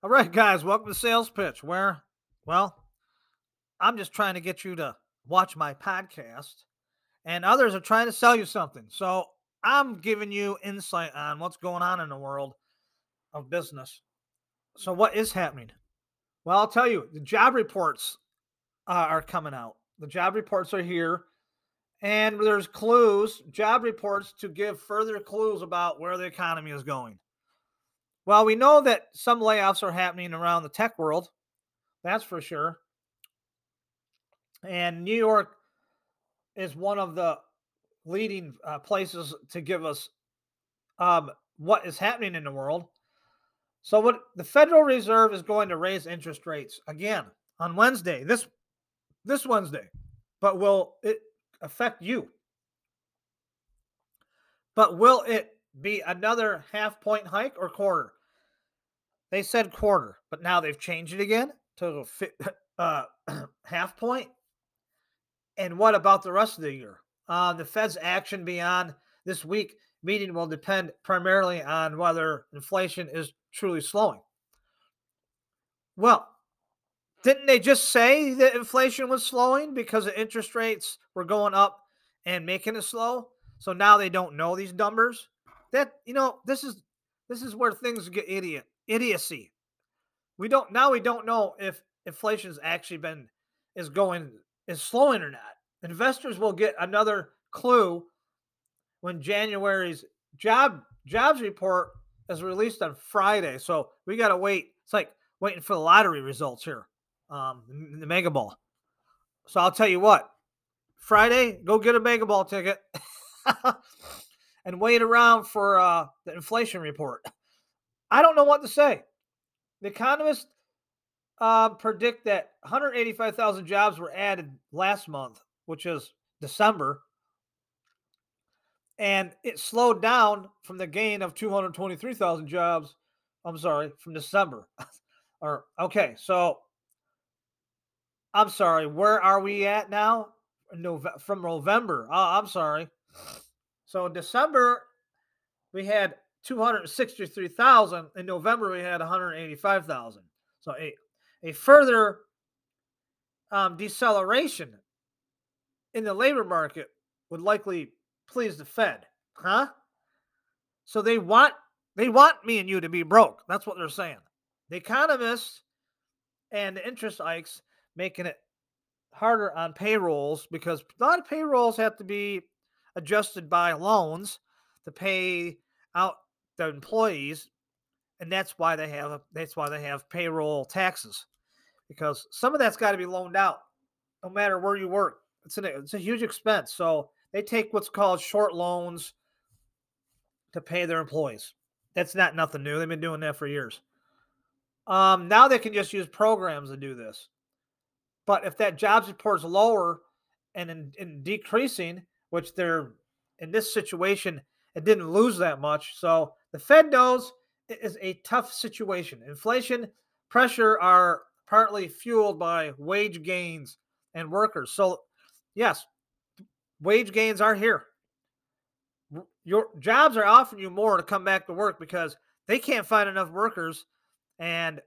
All right, guys, welcome to Sales Pitch, where, well, I'm just trying to get you to watch my podcast, and others are trying to sell you something. So I'm giving you insight on what's going on in the world of business. So, what is happening? Well, I'll tell you, the job reports uh, are coming out. The job reports are here, and there's clues, job reports to give further clues about where the economy is going. Well, we know that some layoffs are happening around the tech world. That's for sure. And New York is one of the leading uh, places to give us um, what is happening in the world. So, what the Federal Reserve is going to raise interest rates again on Wednesday, this this Wednesday, but will it affect you? But will it be another half point hike or quarter? They said quarter, but now they've changed it again to uh, half point. And what about the rest of the year? Uh, the Fed's action beyond this week meeting will depend primarily on whether inflation is truly slowing. Well, didn't they just say that inflation was slowing because the interest rates were going up and making it slow? So now they don't know these numbers. That you know, this is this is where things get idiot idiocy. We don't now we don't know if inflation's actually been is going is slowing or not. Investors will get another clue when January's job jobs report is released on Friday. So we got to wait. It's like waiting for the lottery results here, um, the Mega Ball. So I'll tell you what, Friday, go get a Mega Ball ticket and wait around for uh, the inflation report. I don't know what to say. The economists uh, predict that 185,000 jobs were added last month, which is December, and it slowed down from the gain of 223,000 jobs. I'm sorry, from December. or okay, so I'm sorry. Where are we at now? November from November. Oh, I'm sorry. So December, we had 263,000. In November, we had 185,000. So a, a further um, deceleration in the labor market would likely please the Fed, huh? So they want they want me and you to be broke. That's what they're saying. The economists and the interest hikes making it harder on payrolls because a lot of payrolls have to be adjusted by loans to pay out the employees, and that's why they have that's why they have payroll taxes, because some of that's got to be loaned out, no matter where you work. It's an it's a huge expense. So they take what's called short loans to pay their employees. That's not nothing new. They've been doing that for years. Um, now they can just use programs to do this. But if that jobs report is lower and in, in decreasing, which they're in this situation, it didn't lose that much. So the Fed knows it is a tough situation. Inflation pressure are partly fueled by wage gains and workers. So, yes, wage gains are here. Your jobs are offering you more to come back to work because they can't find enough workers and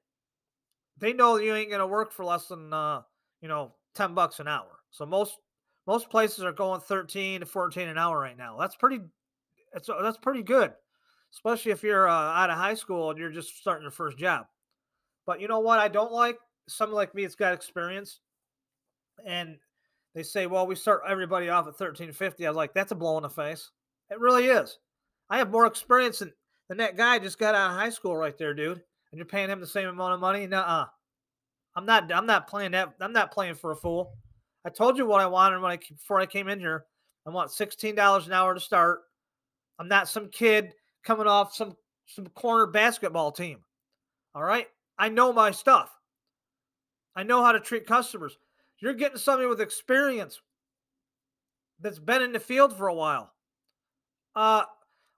they know you ain't going to work for less than uh, you know, 10 bucks an hour. So most most places are going 13 to 14 an hour right now. That's pretty that's that's pretty good especially if you're uh, out of high school and you're just starting your first job. But you know what? I don't like someone like me that's got experience, and they say, "Well, we start everybody off at 1350." I was like, "That's a blow in the face." It really is. I have more experience than, than that guy just got out of high school right there, dude. And you're paying him the same amount of money? Nuh-uh. I'm not. I'm not playing that. I'm not playing for a fool. I told you what I wanted when I before I came in here. I want sixteen dollars an hour to start. I'm not some kid coming off some some corner basketball team. All right? I know my stuff. I know how to treat customers. You're getting somebody with experience that's been in the field for a while. Uh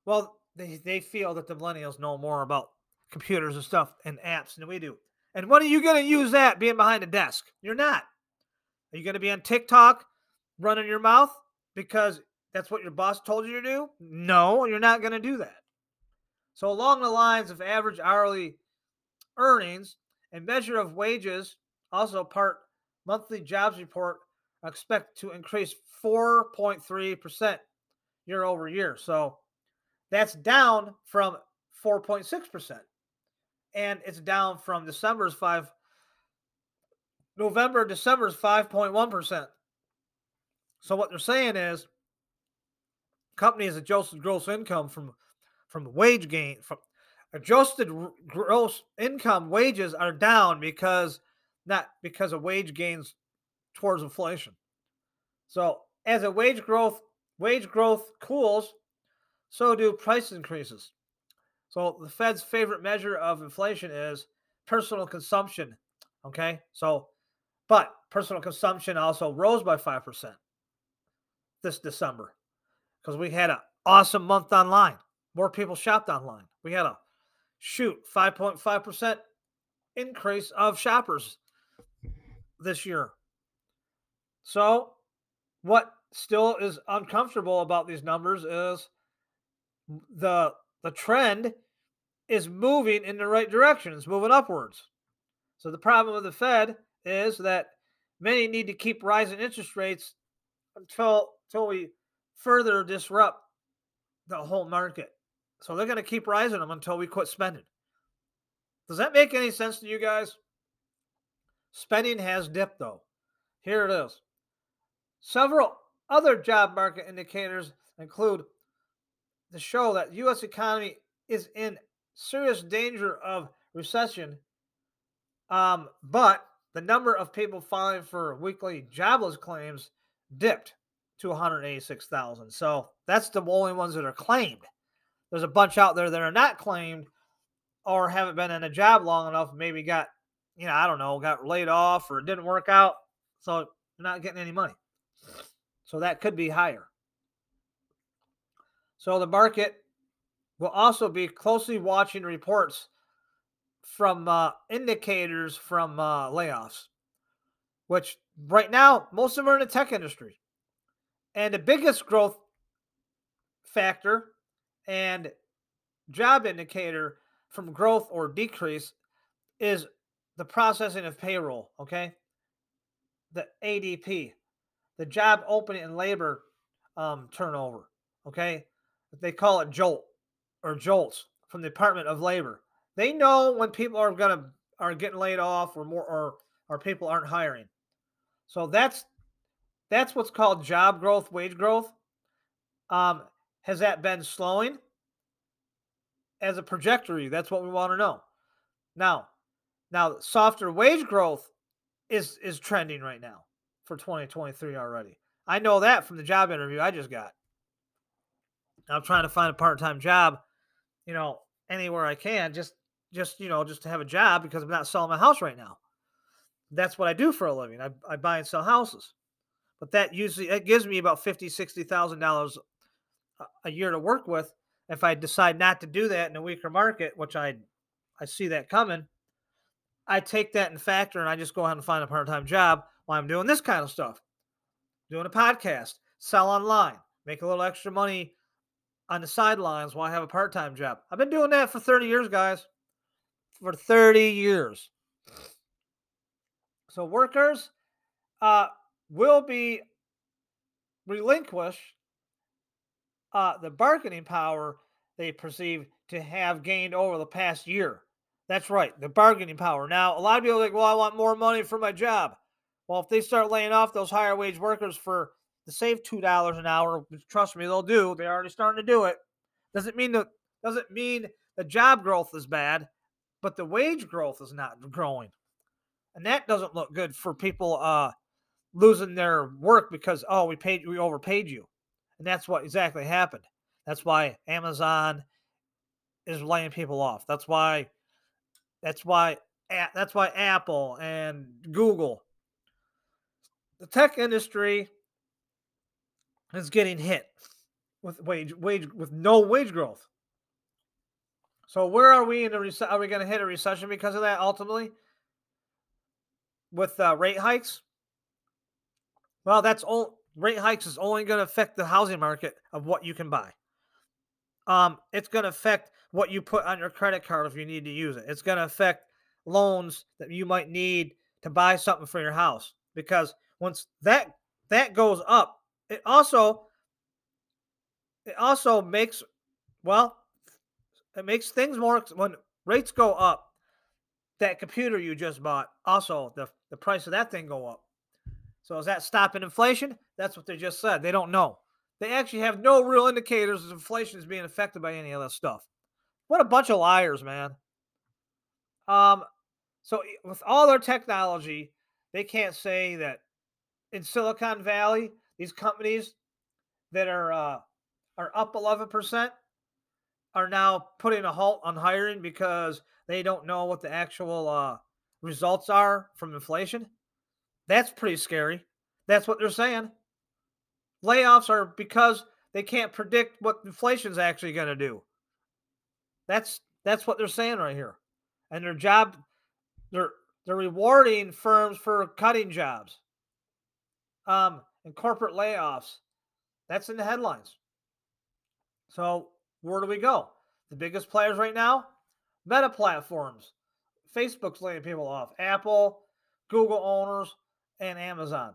well, they, they feel that the millennials know more about computers and stuff and apps than we do. And when are you going to use that being behind a desk? You're not. Are you going to be on TikTok running your mouth because that's what your boss told you to do? No, you're not going to do that. So along the lines of average hourly earnings and measure of wages, also part monthly jobs report, expect to increase 4.3% year over year. So that's down from 4.6%. And it's down from December's 5 November, December's 5.1%. So what they're saying is companies adjusted gross income from from wage gain from adjusted gross income wages are down because not because of wage gains towards inflation. So as a wage growth wage growth cools, so do price increases. So the Fed's favorite measure of inflation is personal consumption. Okay. So, but personal consumption also rose by 5% this December because we had an awesome month online. More people shopped online. We had a shoot 5.5% increase of shoppers this year. So, what still is uncomfortable about these numbers is the the trend is moving in the right direction. It's moving upwards. So the problem with the Fed is that many need to keep rising interest rates until until we further disrupt the whole market. So they're going to keep rising them until we quit spending. Does that make any sense to you guys? Spending has dipped though. Here it is. Several other job market indicators include the show that US economy is in serious danger of recession. Um, but the number of people filing for weekly jobless claims dipped to 186,000. So that's the only ones that are claimed. There's a bunch out there that are not claimed or haven't been in a job long enough, maybe got, you know, I don't know, got laid off or didn't work out. So they're not getting any money. So that could be higher. So the market will also be closely watching reports from uh, indicators from uh, layoffs, which right now most of them are in the tech industry. And the biggest growth factor and job indicator from growth or decrease is the processing of payroll, okay? The ADP, the job opening and labor um, turnover, okay? They call it JOLT or JOLTS from the Department of Labor. They know when people are gonna are getting laid off or more or or people aren't hiring. So that's that's what's called job growth, wage growth. Um, has that been slowing? As a trajectory, that's what we want to know. Now, now softer wage growth is is trending right now for 2023 already. I know that from the job interview I just got. I'm trying to find a part-time job, you know, anywhere I can, just just you know, just to have a job because I'm not selling my house right now. That's what I do for a living. I, I buy and sell houses but that usually it gives me about fifty, sixty thousand dollars a year to work with. If I decide not to do that in a weaker market, which I I see that coming, I take that in factor and I just go ahead and find a part time job while I'm doing this kind of stuff, doing a podcast, sell online, make a little extra money on the sidelines while I have a part time job. I've been doing that for 30 years, guys. For 30 years. So, workers, uh, will be relinquish uh, the bargaining power they perceive to have gained over the past year. That's right, the bargaining power. Now, a lot of people like, well, I want more money for my job. Well, if they start laying off those higher wage workers for the save two dollars an hour, trust me, they'll do. They're already starting to do it. Doesn't mean that doesn't mean the job growth is bad, but the wage growth is not growing, and that doesn't look good for people uh, losing their work because oh we paid we overpaid you. And that's what exactly happened. That's why amazon is laying people off. That's why that's why that's why apple and google the tech industry is getting hit with wage wage with no wage growth. So where are we in a are we going to hit a recession because of that ultimately? With uh, rate hikes well, that's all rate hikes is only going to affect the housing market of what you can buy. Um, it's going to affect what you put on your credit card if you need to use it. It's going to affect loans that you might need to buy something for your house because once that that goes up, it also it also makes well, it makes things more when rates go up. That computer you just bought, also the the price of that thing go up. So is that stopping inflation? That's what they just said. They don't know. They actually have no real indicators of inflation is being affected by any of that stuff. What a bunch of liars, man. Um, so with all their technology, they can't say that in Silicon Valley, these companies that are uh, are up 11% are now putting a halt on hiring because they don't know what the actual uh, results are from inflation. That's pretty scary. That's what they're saying. Layoffs are because they can't predict what inflation's actually going to do. That's that's what they're saying right here. And their job they're they're rewarding firms for cutting jobs. Um and corporate layoffs. That's in the headlines. So, where do we go? The biggest players right now, meta platforms. Facebook's laying people off. Apple, Google owners, and Amazon.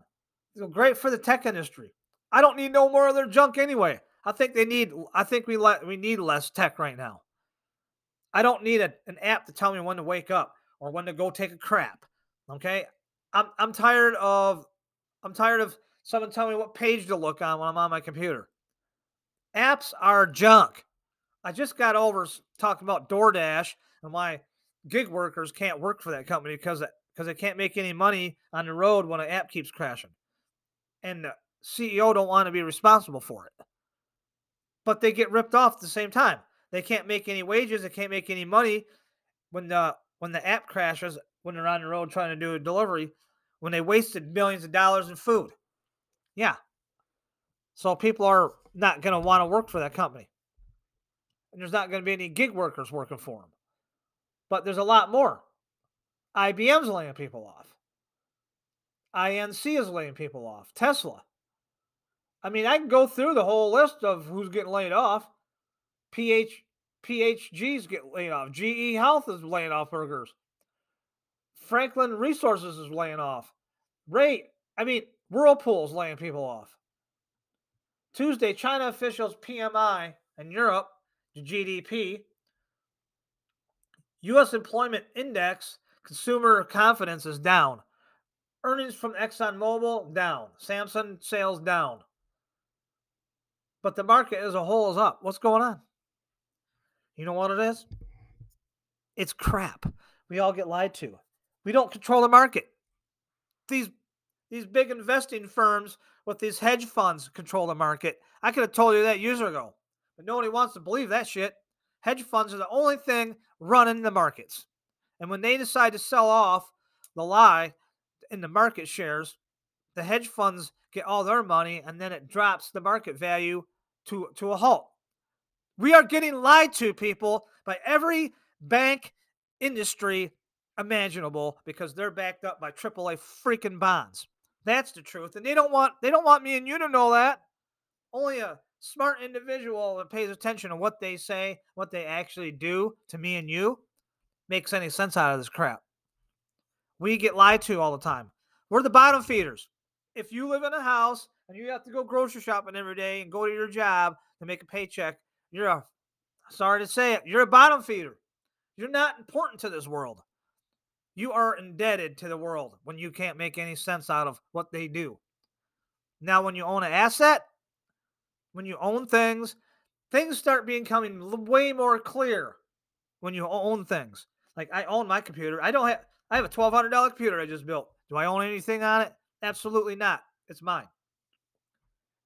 great for the tech industry. I don't need no more of their junk anyway. I think they need. I think we let we need less tech right now. I don't need a, an app to tell me when to wake up or when to go take a crap. Okay, I'm I'm tired of I'm tired of someone telling me what page to look on when I'm on my computer. Apps are junk. I just got over talking about DoorDash and why gig workers can't work for that company because because they can't make any money on the road when an app keeps crashing. And the CEO don't want to be responsible for it. But they get ripped off at the same time. They can't make any wages, they can't make any money when the when the app crashes when they're on the road trying to do a delivery when they wasted millions of dollars in food. Yeah. So people are not going to want to work for that company. And there's not going to be any gig workers working for them. But there's a lot more. IBM's laying people off. INC is laying people off. Tesla. I mean, I can go through the whole list of who's getting laid off. PH PHG's get laid off. GE Health is laying off burgers. Franklin Resources is laying off. Ray, I mean, Whirlpool's laying people off. Tuesday, China officials PMI in Europe, GDP. U.S. employment index, consumer confidence is down. Earnings from ExxonMobil down. Samsung sales down. But the market as a whole is up. What's going on? You know what it is? It's crap. We all get lied to. We don't control the market. These these big investing firms with these hedge funds control the market. I could have told you that years ago, but nobody wants to believe that shit. Hedge funds are the only thing running the markets. And when they decide to sell off the lie in the market shares, the hedge funds get all their money and then it drops the market value to, to a halt. We are getting lied to, people, by every bank industry imaginable because they're backed up by AAA freaking bonds. That's the truth. And they don't want they don't want me and you to know that. Only a smart individual that pays attention to what they say, what they actually do to me and you makes any sense out of this crap. We get lied to all the time. We're the bottom feeders. If you live in a house and you have to go grocery shopping every day and go to your job to make a paycheck, you're a sorry to say it, you're a bottom feeder. You're not important to this world. You are indebted to the world when you can't make any sense out of what they do. Now, when you own an asset, when you own things, things start becoming way more clear when you own things. Like I own my computer. I don't have I have a twelve hundred dollar computer I just built. Do I own anything on it? Absolutely not. It's mine.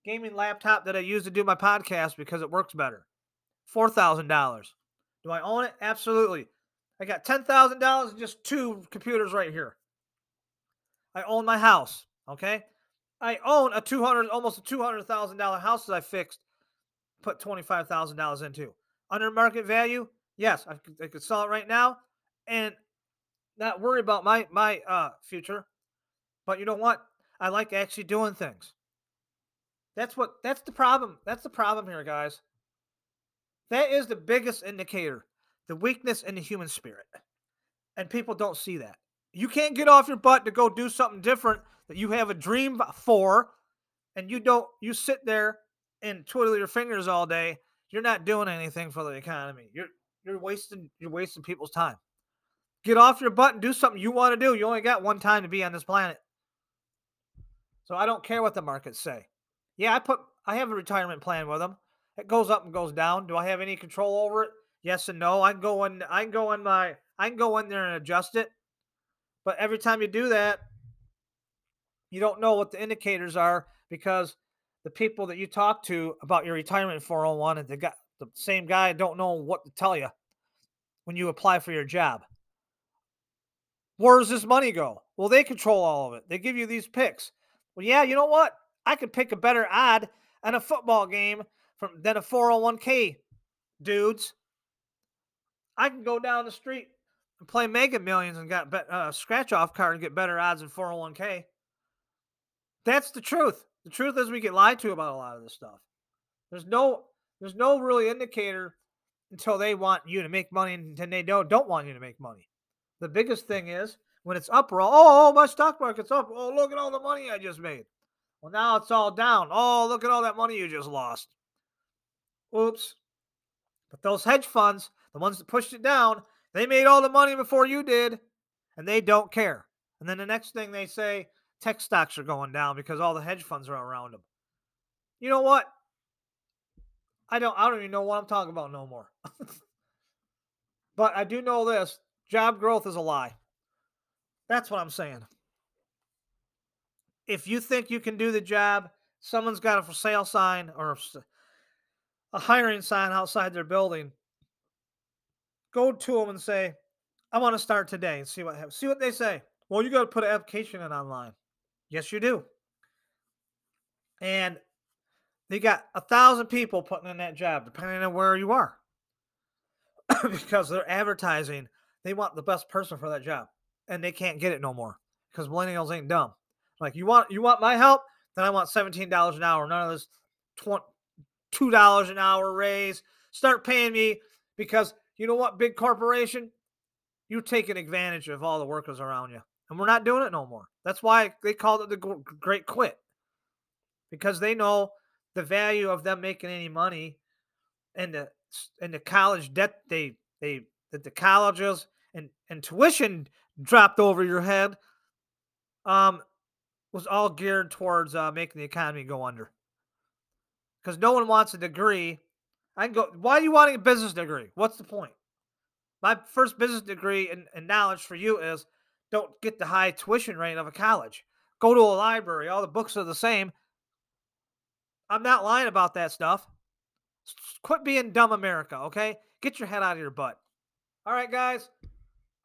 Gaming laptop that I use to do my podcast because it works better. Four thousand dollars. Do I own it? Absolutely. I got ten thousand dollars in just two computers right here. I own my house. Okay. I own a two hundred, almost a two hundred thousand dollar house that I fixed. Put twenty five thousand dollars into under market value. Yes, I could, I could sell it right now and not worry about my my uh, future. But you know what? I like actually doing things. That's what that's the problem. That's the problem here, guys. That is the biggest indicator the weakness in the human spirit. And people don't see that. You can't get off your butt to go do something different that you have a dream for, and you don't, you sit there and twiddle your fingers all day. You're not doing anything for the economy. You're you're wasting you're wasting people's time. Get off your butt and do something you want to do. You only got one time to be on this planet. So I don't care what the markets say. Yeah, I put I have a retirement plan with them. It goes up and goes down. Do I have any control over it? Yes and no. I can go in I can go in my I can go in there and adjust it. But every time you do that, you don't know what the indicators are because the people that you talk to about your retirement 401 and the guy, the same guy don't know what to tell you when you apply for your job. Where does this money go? Well, they control all of it. They give you these picks. Well, yeah, you know what? I could pick a better ad at a football game from than a 401k, dudes. I can go down the street and play Mega Millions and got a uh, scratch off card and get better odds in 401k. That's the truth. The truth is we get lied to about a lot of this stuff. There's no there's no really indicator until they want you to make money and then they don't don't want you to make money. The biggest thing is when it's up, we're all, oh, oh, my stock market's up. Oh, look at all the money I just made. Well, now it's all down. Oh, look at all that money you just lost. Oops. But those hedge funds, the ones that pushed it down, they made all the money before you did, and they don't care. And then the next thing they say, tech stocks are going down because all the hedge funds are around them. You know what? I don't I don't even know what I'm talking about no more. but I do know this, job growth is a lie. That's what I'm saying. If you think you can do the job, someone's got a for sale sign or a hiring sign outside their building. Go to them and say, I want to start today and see what happens. See what they say. Well, you got to put an application in online. Yes, you do. And they got a thousand people putting in that job, depending on where you are. because they're advertising, they want the best person for that job. And they can't get it no more. Because millennials ain't dumb. Like you want you want my help, then I want $17 an hour. None of this $2 an hour raise. Start paying me because you know what, big corporation? You're taking advantage of all the workers around you. And we're not doing it no more. That's why they called it the Great Quit. Because they know the value of them making any money and the and the college debt they they that the colleges and, and tuition dropped over your head um was all geared towards uh, making the economy go under. Because no one wants a degree. I can go. Why are you wanting a business degree? What's the point? My first business degree and, and knowledge for you is don't get the high tuition rate of a college. Go to a library. All the books are the same. I'm not lying about that stuff. Quit being dumb, America, okay? Get your head out of your butt. All right, guys.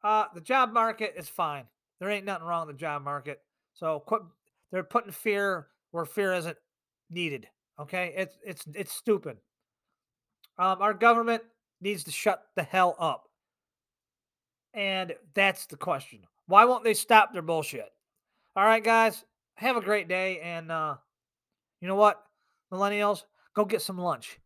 Uh, the job market is fine. There ain't nothing wrong with the job market. So quit. They're putting fear where fear isn't needed. Okay, it's it's it's stupid. Um, our government needs to shut the hell up, and that's the question. Why won't they stop their bullshit? All right, guys, have a great day. And uh, you know what, millennials, go get some lunch.